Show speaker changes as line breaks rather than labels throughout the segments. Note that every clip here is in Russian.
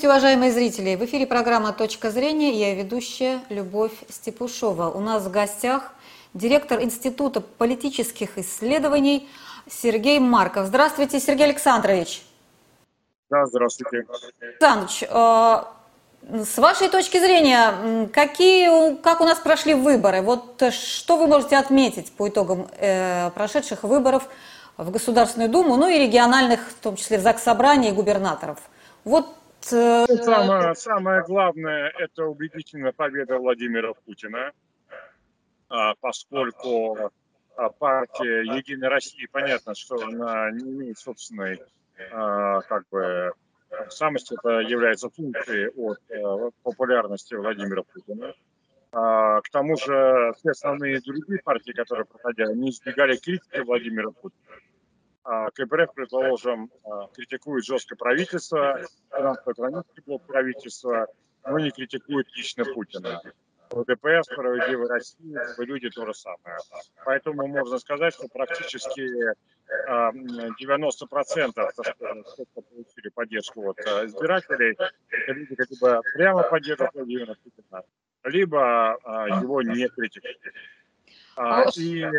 Уважаемые зрители, в эфире программа «Точка зрения». Я ведущая Любовь Степушова. У нас в гостях директор Института политических исследований Сергей Марков. Здравствуйте, Сергей Александрович.
Да, здравствуйте.
Александрович, э, с вашей точки зрения, какие, как у нас прошли выборы? Вот что вы можете отметить по итогам э, прошедших выборов в Государственную Думу, ну и региональных, в том числе в ЗАГС Собрания и губернаторов? Вот
Э, самое, самое главное – это убедительная победа Владимира Путина, а, поскольку а, партия «Единая Россия», понятно, что она не имеет собственной а, как бы самости, это является функцией от э, популярности Владимира Путина. К тому же все основные другие партии, которые проходили, не избегали критики Владимира Путина. А, КПРФ, предположим, а, критикует жестко правительство, финансово-экономический блок правительства, но не критикует лично Путина. ЛДПР, Справедливая Россия, люди то же самое. Поэтому можно сказать, что практически 90% кто получили поддержку от избирателей, это люди, которые прямо поддерживают Владимира Путина, либо его не критикуют. А, и э,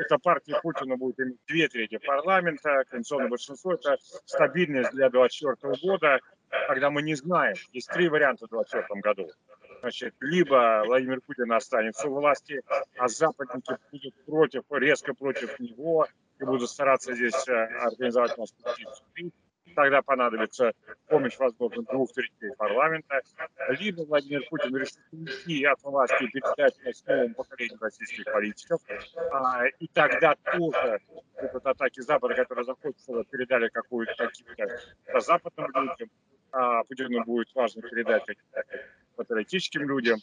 эта партия Путина будет иметь две трети парламента, конституционное большинство. Это стабильность для 2024 года, когда мы не знаем. Есть три варианта в 2024 году. Значит, либо Владимир Путин останется у власти, а западники будут против, резко против него и будут стараться здесь э, организовать конституцию тогда понадобится помощь, возможно, двух третей парламента, либо Владимир Путин решит уйти от власти и передать власть новому поколению российских политиков, а, и тогда тоже опыт атаки Запада, который захочется, передали какую-то каким-то западным людям, а Путину будет важно передать патриотическим людям,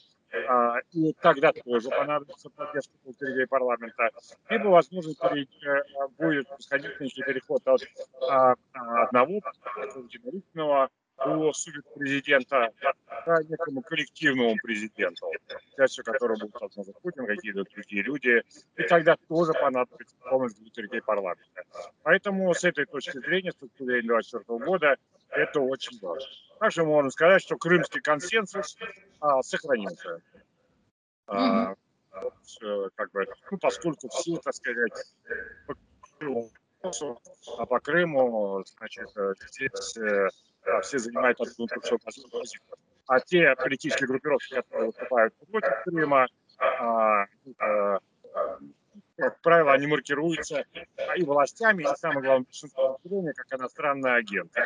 и тогда тоже понадобится поддержка полтора парламента, либо, возможно, э, будет происходить некий переход от а, одного единоличного до президента к некому коллективному президенту, частью которого будет, возможно, Путин, какие-то другие люди, и тогда тоже понадобится помощь для парламента. Поэтому с этой точки зрения, с точки зрения 2024 года, это очень важно. Также можно сказать, что крымский консенсус а, сохранился. А, как бы, ну, поскольку все, так сказать, по Крыму, а по Крыму, значит, здесь э, все занимают одну позицию. А те политические группировки, которые выступают против Крыма, а, а, как правило, они маркируются и властями, и, самое главное, как иностранные агенты.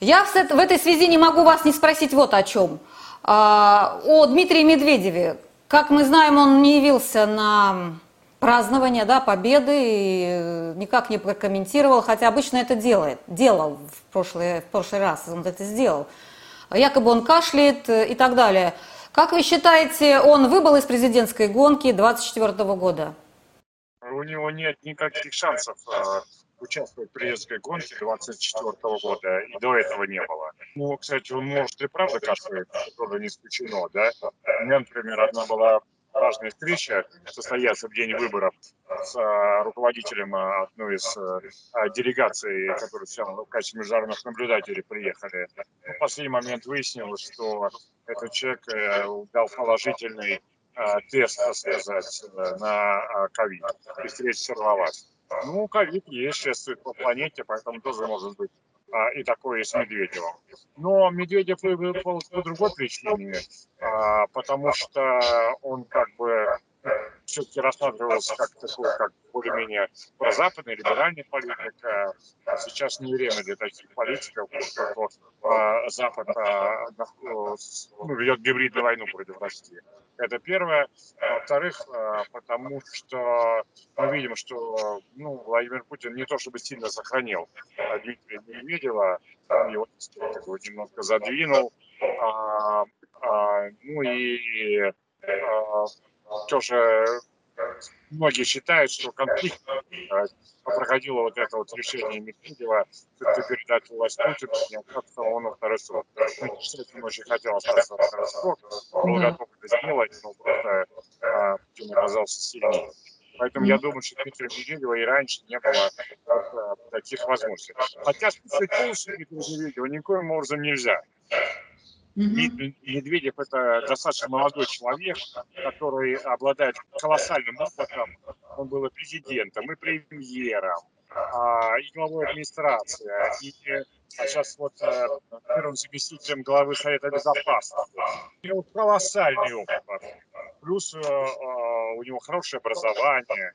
Я в этой связи не могу вас не спросить вот о чем. А, о Дмитрии Медведеве. Как мы знаем, он не явился на празднование да, победы и никак не прокомментировал, хотя обычно это делает, делал в прошлый, в прошлый раз, он это сделал. Якобы он кашляет и так далее. Как вы считаете, он выбыл из президентской гонки 2024 года?
У него нет никаких шансов э, участвовать в президентской гонке 24 года, и до этого не было. Ну, кстати, он может и правда кашляет, тоже не исключено, да. У меня, например, одна была важная встреча, состоялась в день выборов с а, руководителем а, одной из а, делегаций, которые в качестве международных наблюдателей приехали. В последний момент выяснилось, что этот человек э, дал положительный Э, тест, так сказать, э, на э, ковид. И сорвалась. Ну, ковид есть, шествует по планете, поэтому тоже может быть и такое с Медведевым. Но Медведев выбрал по другой причине, потому что он как бы все-таки рассматривался как такой, как более-менее прозападный, либеральный политик. А сейчас не время для таких политиков, поскольку Запад ну, ведет гибридную войну против России. Это первое. Во-вторых, потому что мы видим, что ну, Владимир Путин не то чтобы сильно сохранил Дмитрия Медведева, он его немножко задвинул. А, а, ну и а, тоже многие считают, что конфликт э, проходило вот это вот решение Медведева все-таки передать власть Путину, не остаться он на второй срок. Ну, очень хотел остаться на второй срок, был готов сделать, но просто а, Путин оказался сильнее. Поэтому я думаю, что Дмитрия Медведева и раньше не было а, таких возможностей. Хотя списать полностью Дмитрия Медведева никоим образом нельзя. Медведев это достаточно молодой человек, который обладает колоссальным опытом. Он был и президентом, и премьером, и главой администрации, и а сейчас вот э, первым заместителем главы Совета Безопасности. У него колоссальный опыт. Плюс э, э, у него хорошее образование,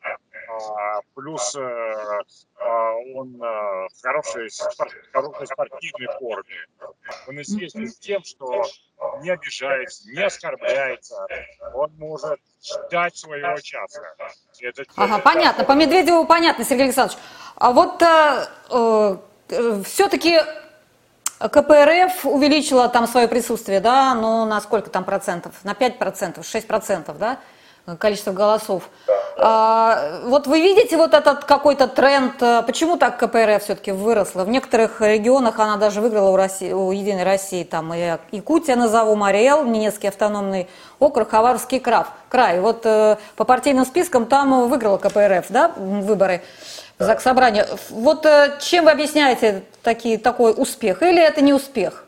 а, плюс он в хорошей, хорошей спортивной форме. Он известен тем, что не обижается, не оскорбляется, он может ждать своего часа.
Это, ага, это понятно. По Медведеву понятно, Сергей Александрович. А вот э, Э, все-таки КПРФ увеличила там свое присутствие, да, ну на сколько там процентов? На 5 процентов, 6 процентов, да, количество голосов. А, вот вы видите вот этот какой-то тренд, э, почему так КПРФ все-таки выросла? В некоторых регионах она даже выиграла у, России, у Единой России, там и Якутия назову, Мариэл, Ненецкий автономный округ, Хаварский край. край. Вот э, по партийным спискам там выиграла КПРФ, да, выборы. ЗАГС Собрания. Вот э, чем вы объясняете такие, такой успех? Или это не успех?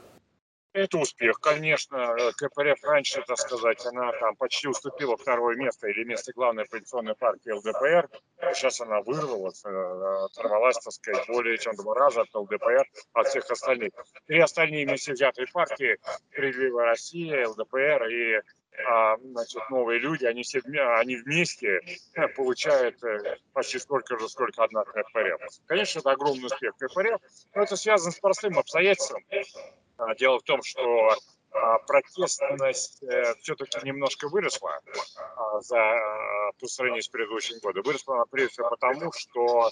Это успех, конечно. КПРФ раньше, так сказать, она там почти уступила второе место или место главной оппозиционной партии ЛДПР. Сейчас она вырвалась, э, оторвалась, так сказать, более чем два раза от ЛДПР, от всех остальных. Три остальные вместе взятые партии, Справедливая Россия, ЛДПР и а, значит, новые люди, они все они вместе э, получают э, почти столько же, сколько одна КПРФ. Конечно, это огромный успех КПРФ, но это связано с простым обстоятельством. А, дело в том, что а, протестность э, все-таки немножко выросла за, по сравнению с предыдущим годом. Выросла она прежде всего потому, что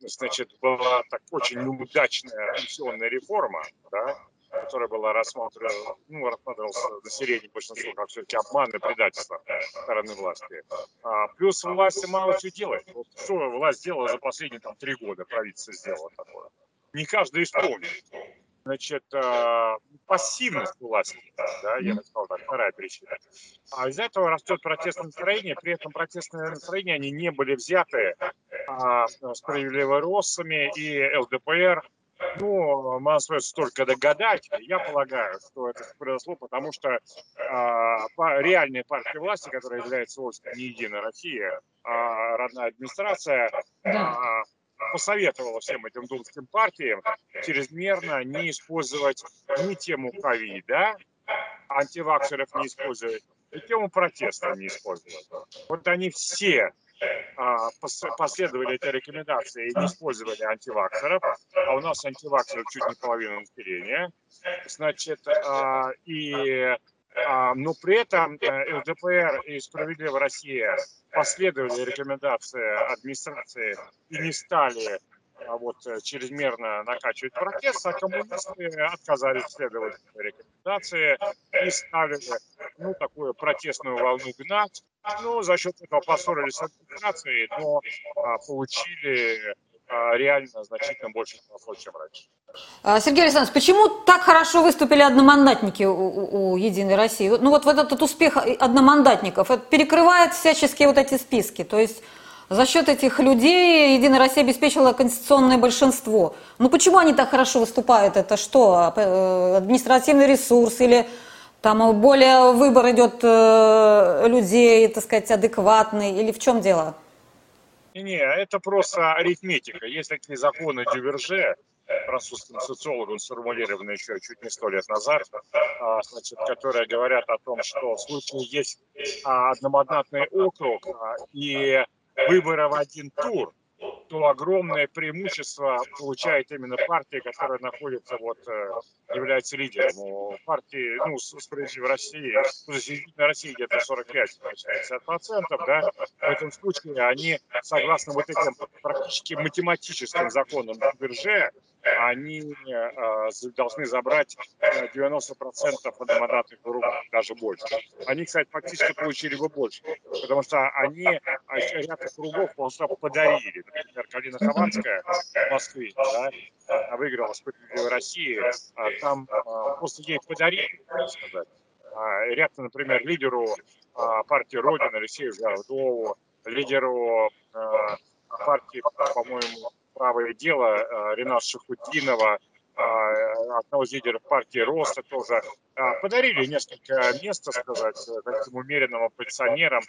значит, была так очень неудачная пенсионная реформа, да, которая была рассмотрена, ну, рассматривалась население большинство как все-таки обман и предательство стороны власти. А, плюс власть мало что делает. Вот что власть сделала за последние там три года, правительство сделало такое. Не каждый исполнит. Значит, э, пассивность власти, да, я бы сказал так, вторая причина. А из-за этого растет протестное настроение, при этом протестные настроения, они не были взяты а, справедливо Россами и ЛДПР, ну, нам остается только догадать. Я полагаю, что это произошло, потому что а, реальная партия власти, которая является вовсе не Единая Россия, а родная администрация, а, посоветовала всем этим думским партиям чрезмерно не использовать ни тему ковида, антиваксеров не использовать, и тему протеста не использовать. Вот они все а, последовали этой рекомендации и не использовали антиваксеров, а у нас антиваксеров чуть не половина населения, значит, а, и а, но при этом э, ЛДПР и «Справедливая Россия» последовали рекомендации администрации и не стали вот э, чрезмерно накачивать протест, а коммунисты отказались следовать рекомендации и стали ну, такую протестную волну гнать. Ну, за счет этого поссорились с администрацией, но а, получили а, реально значительно больше голосов, чем раньше.
А, Сергей Александрович, почему так хорошо выступили одномандатники у, у, у «Единой России»? Ну вот, вот этот успех одномандатников это перекрывает всяческие вот эти списки. То есть за счет этих людей Единая Россия обеспечила конституционное большинство. Ну почему они так хорошо выступают? Это что, э, административный ресурс или там более выбор идет э, людей, так сказать, адекватный? Или в чем дело?
Не, это просто арифметика. Есть такие законы Дюверже, французским социологом сформулированы еще чуть не сто лет назад, а, значит, которые говорят о том, что в случае есть а, одномандатный округ а, и выбора в один тур, то огромное преимущество получает именно партия, которая находится, вот, э, является лидером. Партии, ну, справедливой России, ну, Единой России где-то 45-50%, да, в этом случае они, согласно вот этим практически математическим законам Бирже, они э, должны забрать 90% э, одномандатных округов, даже больше. Они, кстати, фактически получили бы больше, потому что они а, ряд округов просто подарили. Например, Калина Хованская в Москве, да, она выиграла «Справедливой России», а там а, просто ей подарили, так сказать. А, ряд, например, лидеру а, партии Родина Алексею Жардову, лидеру а, партии, по-моему, правое дело э, Рената Шахутдинова, э, одного из лидеров партии Роста тоже, а, подарили несколько мест, сказать, таким умеренным оппозиционерам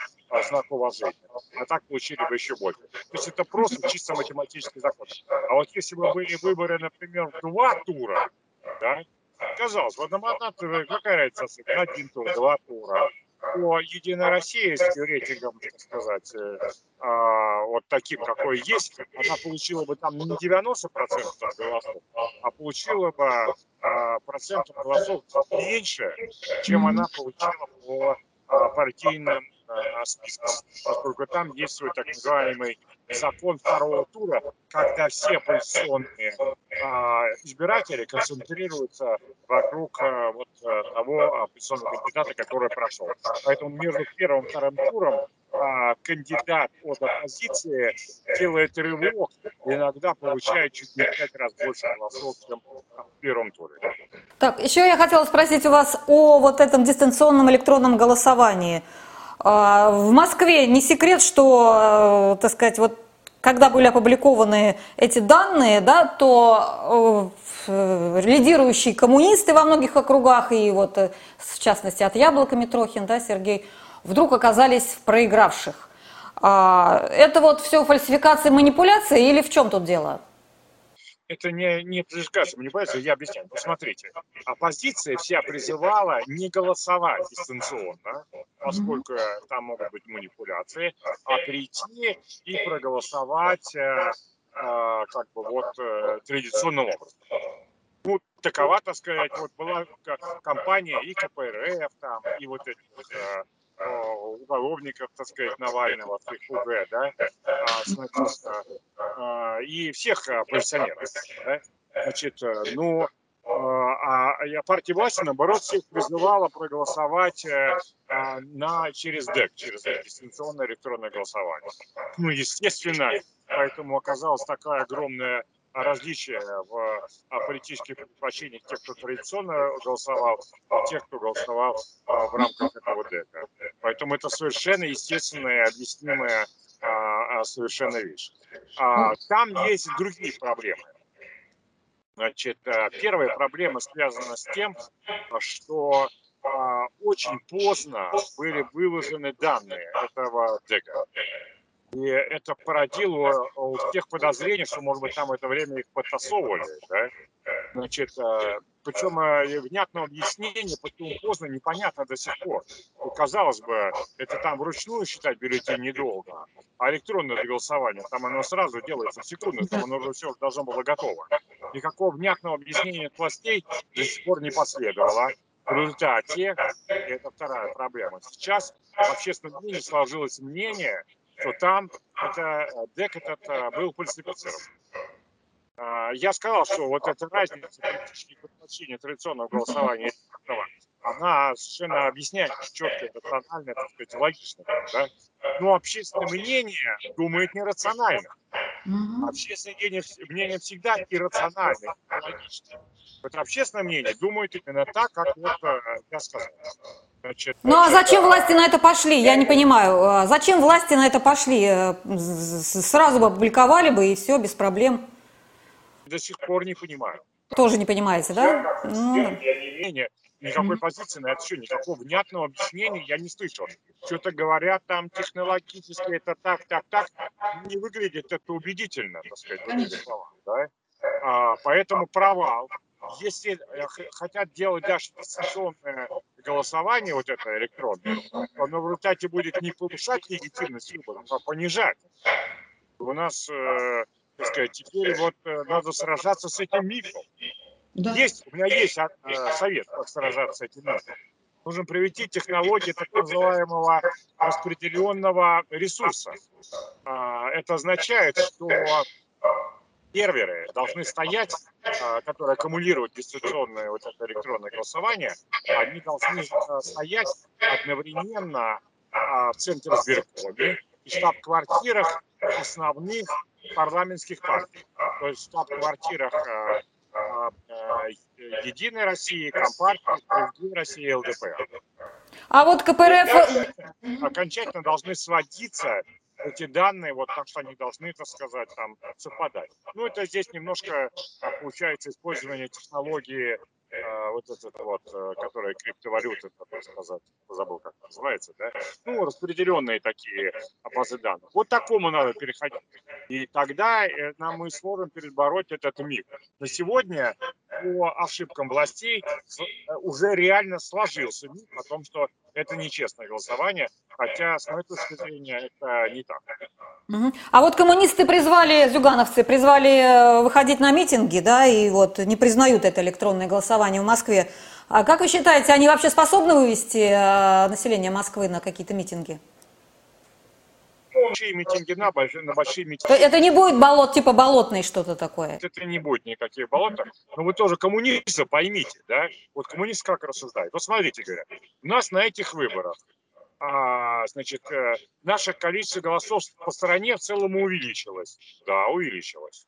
знак уважения. А так получили бы еще больше. То есть это просто чисто математический закон. А вот если бы были выборы, например, два тура, да, казалось, в одном одна, какая разница, один тур, два тура, по Единой России с рейтингом, так сказать, э, а, вот таким, какой есть, она получила бы там не 90% голосов, а получила бы а, процентов голосов меньше, чем она получила по а, партийным а, поскольку там действует так называемый закон второго тура, когда все оппозиционные а, избиратели концентрируются вокруг а, вот, а, того оппозиционного кандидата, который прошел. Поэтому между первым и вторым туром а, кандидат от оппозиции делает рывок, иногда получает чуть не в пять раз больше голосов, чем в первом туре.
Так, еще я хотела спросить у вас о вот этом дистанционном электронном голосовании. А, в Москве не секрет, что, э, так сказать, вот когда были опубликованы эти данные, да, то э, лидирующие коммунисты во многих округах, и вот э, в частности от Яблока Митрохин, да, Сергей, вдруг оказались в проигравших. А, это вот все фальсификация, манипуляции или в чем тут дело?
Это не, не фальсификация, манипуляция, я объясняю. Посмотрите, оппозиция вся призывала не голосовать дистанционно, поскольку там могут быть манипуляции, а прийти и проголосовать э, э, как бы вот э, традиционным образом. Ну, такова, так сказать, вот была компания и КПРФ там, и вот эти вот, э, уголовников, так сказать, Навального, ФУГ, да, а, значит, а, и всех оппозиционеров, да, значит, ну, а, а партия власти, наоборот, всех призывала проголосовать э, на, через ДЭК, через дистанционное электронное голосование. Ну, естественно, поэтому оказалась такая огромная различия в политических предпочтениях тех, кто традиционно голосовал, и тех, кто голосовал в рамках этого ДЭКа. Поэтому это совершенно естественная, объяснимая а, а, совершенно вещь. А, там есть другие проблемы. Значит, первая проблема связана с тем, что очень поздно были выложены данные этого ДЭКа. И это породило у всех подозрений, что, может быть, там это время их подтасовывали. Да? Значит, э, причем э, внятного объяснения, почему поздно, непонятно до сих пор. И, казалось бы, это там вручную считать бюллетень недолго, а электронное голосование, там оно сразу делается в секунду, там оно уже все должно было готово. Никакого внятного объяснения от властей до сих пор не последовало. В результате, это вторая проблема, сейчас в общественном мнении сложилось мнение, что там это, ДЭК этот э, был фальсифицирован. Я сказал, что вот эта разница политических предпочтений традиционного голосования она совершенно объясняет четко, рационально, так сказать, логично. Да? Но общественное мнение думает нерационально. Угу. Общественное мнение, мнение всегда иррационально, логично. Вот общественное мнение думает именно так, как вот э, я сказал.
Значит, ну а зачем власти на это пошли? Я не понимаю. А зачем власти на это пошли? Э, сразу бы опубликовали бы и все, без проблем.
До сих пор не понимаю.
Тоже не понимаете, да? Ну...
Я не менее никакой позиции на это все, никакого внятного объяснения я не слышал. Что-то говорят там технологически, это так, так, так. Не выглядит это убедительно, так сказать, да? а, поэтому провал. Если э, хотят делать даже дистанционное голосование, вот это электронное, то оно в результате будет не повышать легитимность выборов, а понижать. У нас, э, так сказать, теперь вот э, надо сражаться с этим мифом. Да. Есть, у меня есть э, совет, как сражаться с этим мифом. Нужно привести технологии так называемого распределенного ресурса. А, это означает, что серверы должны стоять, а, которые аккумулируют дистанционное вот это электронное голосование, они должны а, стоять одновременно а, в центре избиркоме и штаб-квартирах основных парламентских партий. То есть в штаб-квартирах Единой России, Компартии, Справедливой России и ЛДПР.
А вот КПРФ...
Окончательно должны сводиться эти данные, вот так что они должны, так сказать, там совпадать. Ну, это здесь немножко а, получается использование технологии а, вот этот вот, э, который криптовалюты, так сказать, забыл, как называется, да, ну, распределенные такие базы данных. Вот такому надо переходить. И тогда э, нам мы сможем перебороть этот миф. На сегодня по ошибкам властей э, уже реально сложился миф о том, что это нечестное голосование, хотя с моей точки зрения это не так.
А вот коммунисты призвали, зюгановцы призвали э, выходить на митинги, да, и вот не признают это электронное голосование в Москве. А как вы считаете, они вообще способны вывести э, население Москвы на какие-то митинги?
большие митинги на, большие, на большие митинги.
Это не будет болот, типа болотный что-то такое?
Это не будет никаких болот. Но вы тоже коммунисты поймите, да? Вот коммунисты как рассуждают. Вот смотрите, говорят, у нас на этих выборах значит, э, наше количество голосов по стране в целом увеличилось. Да, увеличилось.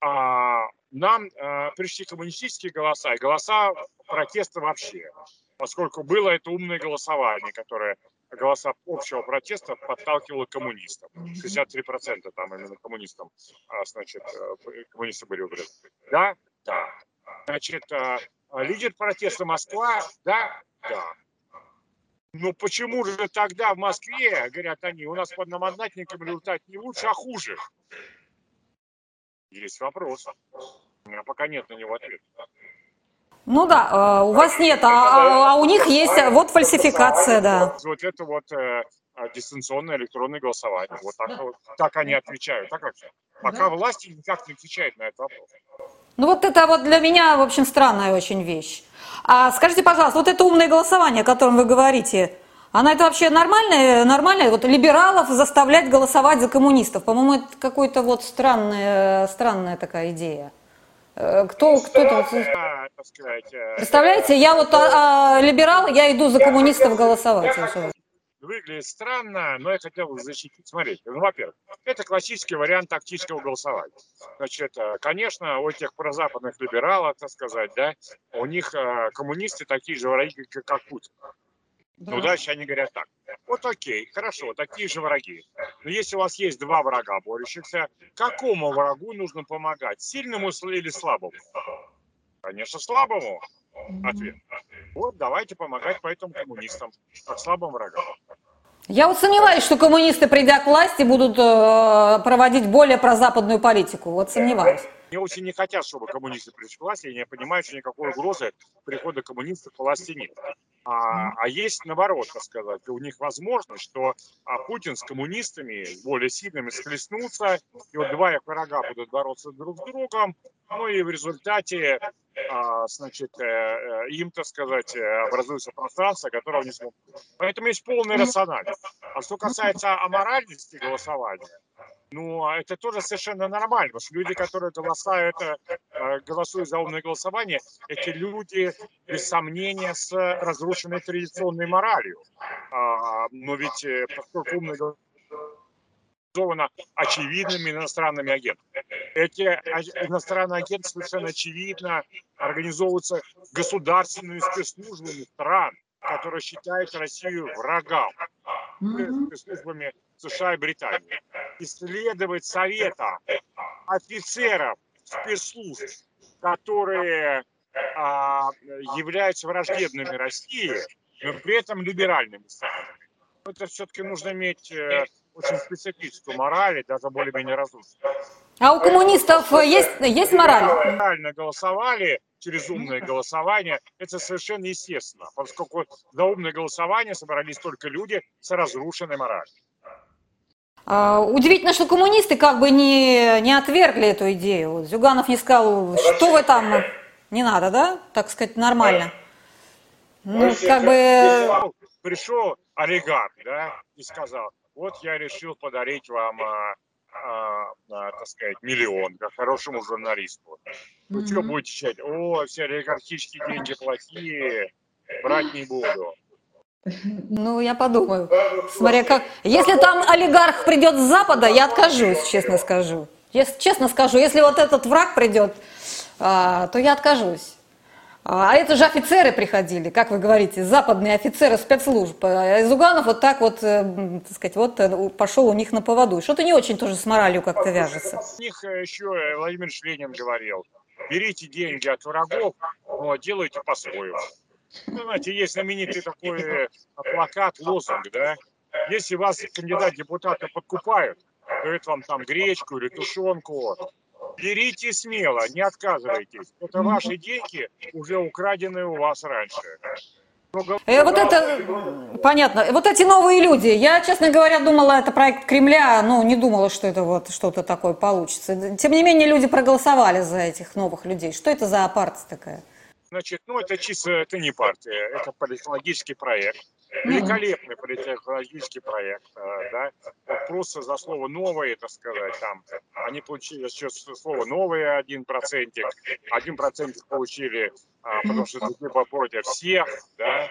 А, нам а, пришли коммунистические голоса и голоса протеста вообще, поскольку было это умное голосование, которое голоса общего протеста подталкивало коммунистов. 63% там именно коммунистам, а, значит, э, коммунисты были выбраны. Да? Да. Значит, лидер протеста Москва? Да? Да. Ну почему же тогда в Москве, говорят они, у нас под одномандатникам результат не лучше, а хуже? Есть вопрос. У меня пока нет на него ответа.
Ну да, э, у вас нет, а, а, а у них есть вот фальсификация, да.
Вот это вот э, дистанционное электронное голосование. Вот так, вот, так они отвечают. Так вообще. Пока власти никак не отвечают на этот вопрос.
Ну вот это вот для меня, в общем, странная очень вещь. А скажите, пожалуйста, вот это умное голосование, о котором вы говорите, она это вообще нормальное, нормальное? Вот либералов заставлять голосовать за коммунистов, по-моему, это какой-то вот странная, странная такая идея. Э, кто, кто это? Э, Представляете, я вот а, а, либерал, я иду за коммунистов голосовать
выглядит странно, но я хотел бы защитить. Смотрите, ну, во-первых, это классический вариант тактического голосования. Значит, э, конечно, у этих прозападных либералов, так сказать, да, у них э, коммунисты такие же враги, как Путин. Да. Ну, дальше они говорят так. Вот окей, хорошо, такие же враги. Но если у вас есть два врага борющихся, какому врагу нужно помогать? Сильному или слабому? Конечно, слабому. Ответ. Вот давайте помогать поэтому коммунистам, как слабым врагам.
Я вот сомневаюсь, что коммунисты, придя к власти, будут э, проводить более прозападную политику. Вот сомневаюсь.
Они очень не хотят, чтобы коммунисты пришли к власти, и не понимают, что никакой угрозы прихода коммунистов к власти нет. А, а есть наоборот, так сказать, у них возможность, что а, Путин с коммунистами, более сильными, схлестнутся, и вот два их врага будут бороться друг с другом, ну и в результате, а, значит, э, э, им, так сказать, э, образуется пространство, которого не смогут. Поэтому есть полный рациональность. А что касается аморальности голосования, ну, а это тоже совершенно нормально, потому что люди, которые голосуют, э, голосуют за умное голосование, эти люди, без сомнения, с разрушенной традиционной моралью. А, но ведь э, поскольку умное голосование очевидными иностранными агентами. Эти иностранные агенты совершенно очевидно организовываются государственными спецслужбами стран, которые считают Россию врагом, спецслужбами США и Британии исследовать совета офицеров спецслужб, которые а, являются враждебными России, но при этом либеральными странами. Это все-таки нужно иметь э, очень специфическую мораль, и даже более-менее разумную.
А у коммунистов есть, есть мораль?
Правильно голосовали через умное голосование, это совершенно естественно, поскольку за умное голосование собрались только люди с разрушенной моралью.
А, удивительно, что коммунисты как бы не, не отвергли эту идею. Вот Зюганов не сказал, что вы там, не надо, да, так сказать, нормально.
Ну, как бы... Пришел олигарх, да, и сказал, вот я решил подарить вам, а, а, а, так сказать, миллион, как хорошему журналисту. Вы mm-hmm. что будете читать? О, все олигархические деньги плохие, брать не буду.
Ну, я подумаю. Смотря как... Если там олигарх придет с Запада, я откажусь, честно скажу. Если, честно скажу, если вот этот враг придет, а, то я откажусь. А это же офицеры приходили, как вы говорите, западные офицеры спецслужб. А Зюганов вот так вот, э, так сказать, вот э, пошел у них на поводу. Что-то не очень тоже с моралью как-то вяжется.
У них еще Владимир Ленин говорил, берите деньги от врагов, но делайте по-своему. Ну, знаете, есть знаменитый такой плакат, лозунг, да, если вас кандидат депутата подкупают, дают вам там гречку или тушенку, берите смело, не отказывайтесь. Это ваши деньги, уже украденные у вас раньше.
Э, вот это, понятно. Вот эти новые люди, я, честно говоря, думала, это проект Кремля, но не думала, что это вот что-то такое получится. Тем не менее, люди проголосовали за этих новых людей. Что это за партия такая?
Значит, ну это чисто, это не партия, это политологический проект. Великолепный политехнологический проект, э, да, просто за слово «новое», так сказать, там, они получили сейчас слово «новое» один процентик, один процентик получили, а, потому что типа против всех, да,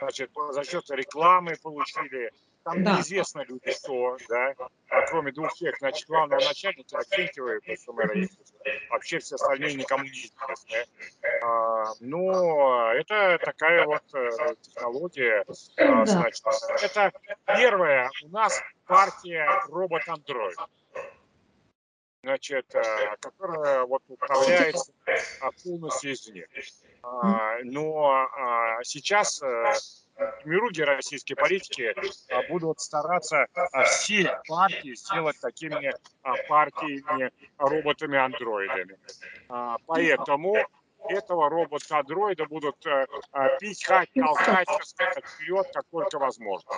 значит, за счет рекламы получили, там да. неизвестно люди что, да, а кроме двух человек, значит, главного начальника Аксентьева, что мэра вообще все остальные никому не известны. А, но это такая вот э, технология, а, значит, это первая у нас партия робот-андроид. Значит, э, которая вот управляется полностью извне. А, но сейчас э, Мируги российские политики будут стараться все партии сделать такими партиями, роботами-андроидами. Поэтому этого робота-андроида будут э, пихать, толкать, сказать, вперед, как только возможно.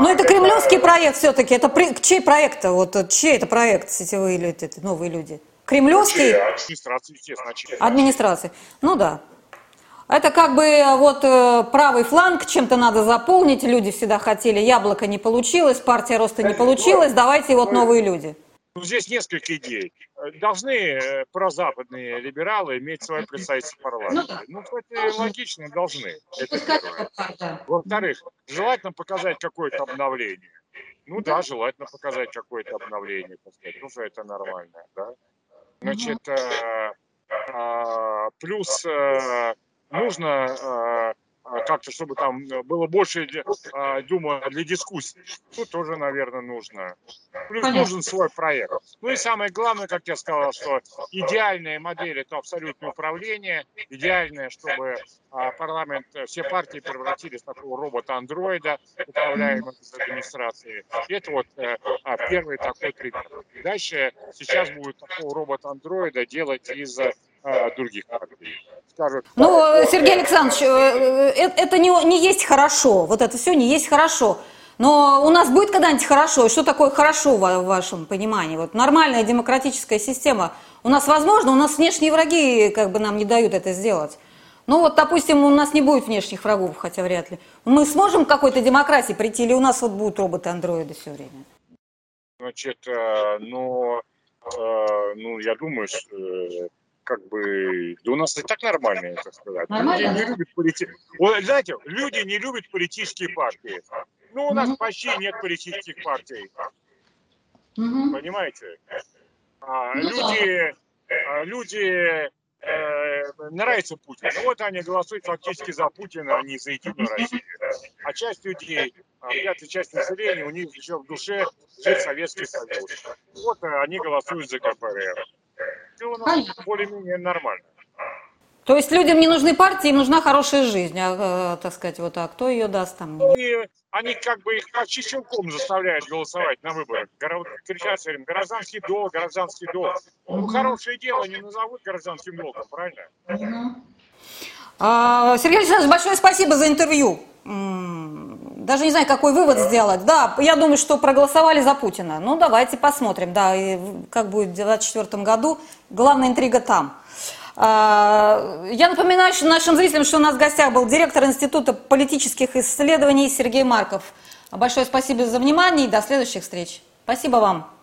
Ну, это кремлевский проект все-таки. Это при... чей проект? Вот чей это проект, сетевые люди, новые люди? Кремлевский?
Администрации, естественно.
Администрации. Ну да. Это как бы э, вот э, правый фланг, чем-то надо заполнить, люди всегда хотели, яблоко не получилось, партия роста не получилась, давайте вот новые люди.
Ну, здесь несколько идей. Должны э, прозападные либералы иметь свое представительство в парламенте. Ну, это логично, должны. Это Во-вторых, желательно показать какое-то обновление. Ну да, желательно показать какое-то обновление, так сказать. Тоже это нормально, да. Значит, а, плюс нужно а, а, как-то, чтобы там было больше, а, думаю, для дискуссий. Тут тоже, наверное, нужно. Плюс Понятно. нужен свой проект. Ну и самое главное, как я сказал, что идеальная модель – это абсолютное управление. Идеальное, чтобы парламент, все партии превратились в такого робота-андроида, управляемого из администрации. Это вот э, первый такой пример. Дальше сейчас будет такого робота-андроида делать из других партий
скажут. Ну, Сергей Александрович, э, э, это не, не есть хорошо. Вот это все не есть хорошо. Но у нас будет когда-нибудь хорошо? Что такое хорошо в вашем понимании? Вот нормальная демократическая система. У нас возможно, у нас внешние враги как бы нам не дают это сделать. Ну вот, допустим, у нас не будет внешних врагов, хотя вряд ли. Мы сможем к какой-то демократии прийти, или у нас вот будут роботы-андроиды все время?
Значит, э, ну, ну, я думаю, как бы, да у нас и так нормально, так сказать. Нормально? Люди не любят полити... Знаете, люди не любят политические партии. Ну, у нас угу. почти нет политических партий. Угу. Понимаете? А, ну, люди, да. а, люди э, нравится Путин. Ну, вот они голосуют фактически за Путина, а не за Единую Россию. А часть людей, а, пятая часть населения, у них еще в душе жить Советский Союз. Вот они голосуют за КПРФ у нас более-менее нормально.
То есть людям не нужны партии, им нужна хорошая жизнь, а, э, так сказать, вот, а кто ее даст там?
И они как бы их по чеченком заставляют голосовать на выборах. Кричат все время, гражданский долг, гражданский долг. Ну, хорошее дело не назовут гражданским долгом, правильно? Угу.
А, Сергей Александрович, большое спасибо за интервью. Даже не знаю, какой вывод сделать. Да, я думаю, что проголосовали за Путина. Ну, давайте посмотрим, да, и как будет в 2024 году. Главная интрига там. А, я напоминаю нашим зрителям, что у нас в гостях был директор Института политических исследований Сергей Марков. Большое спасибо за внимание и до следующих встреч. Спасибо вам.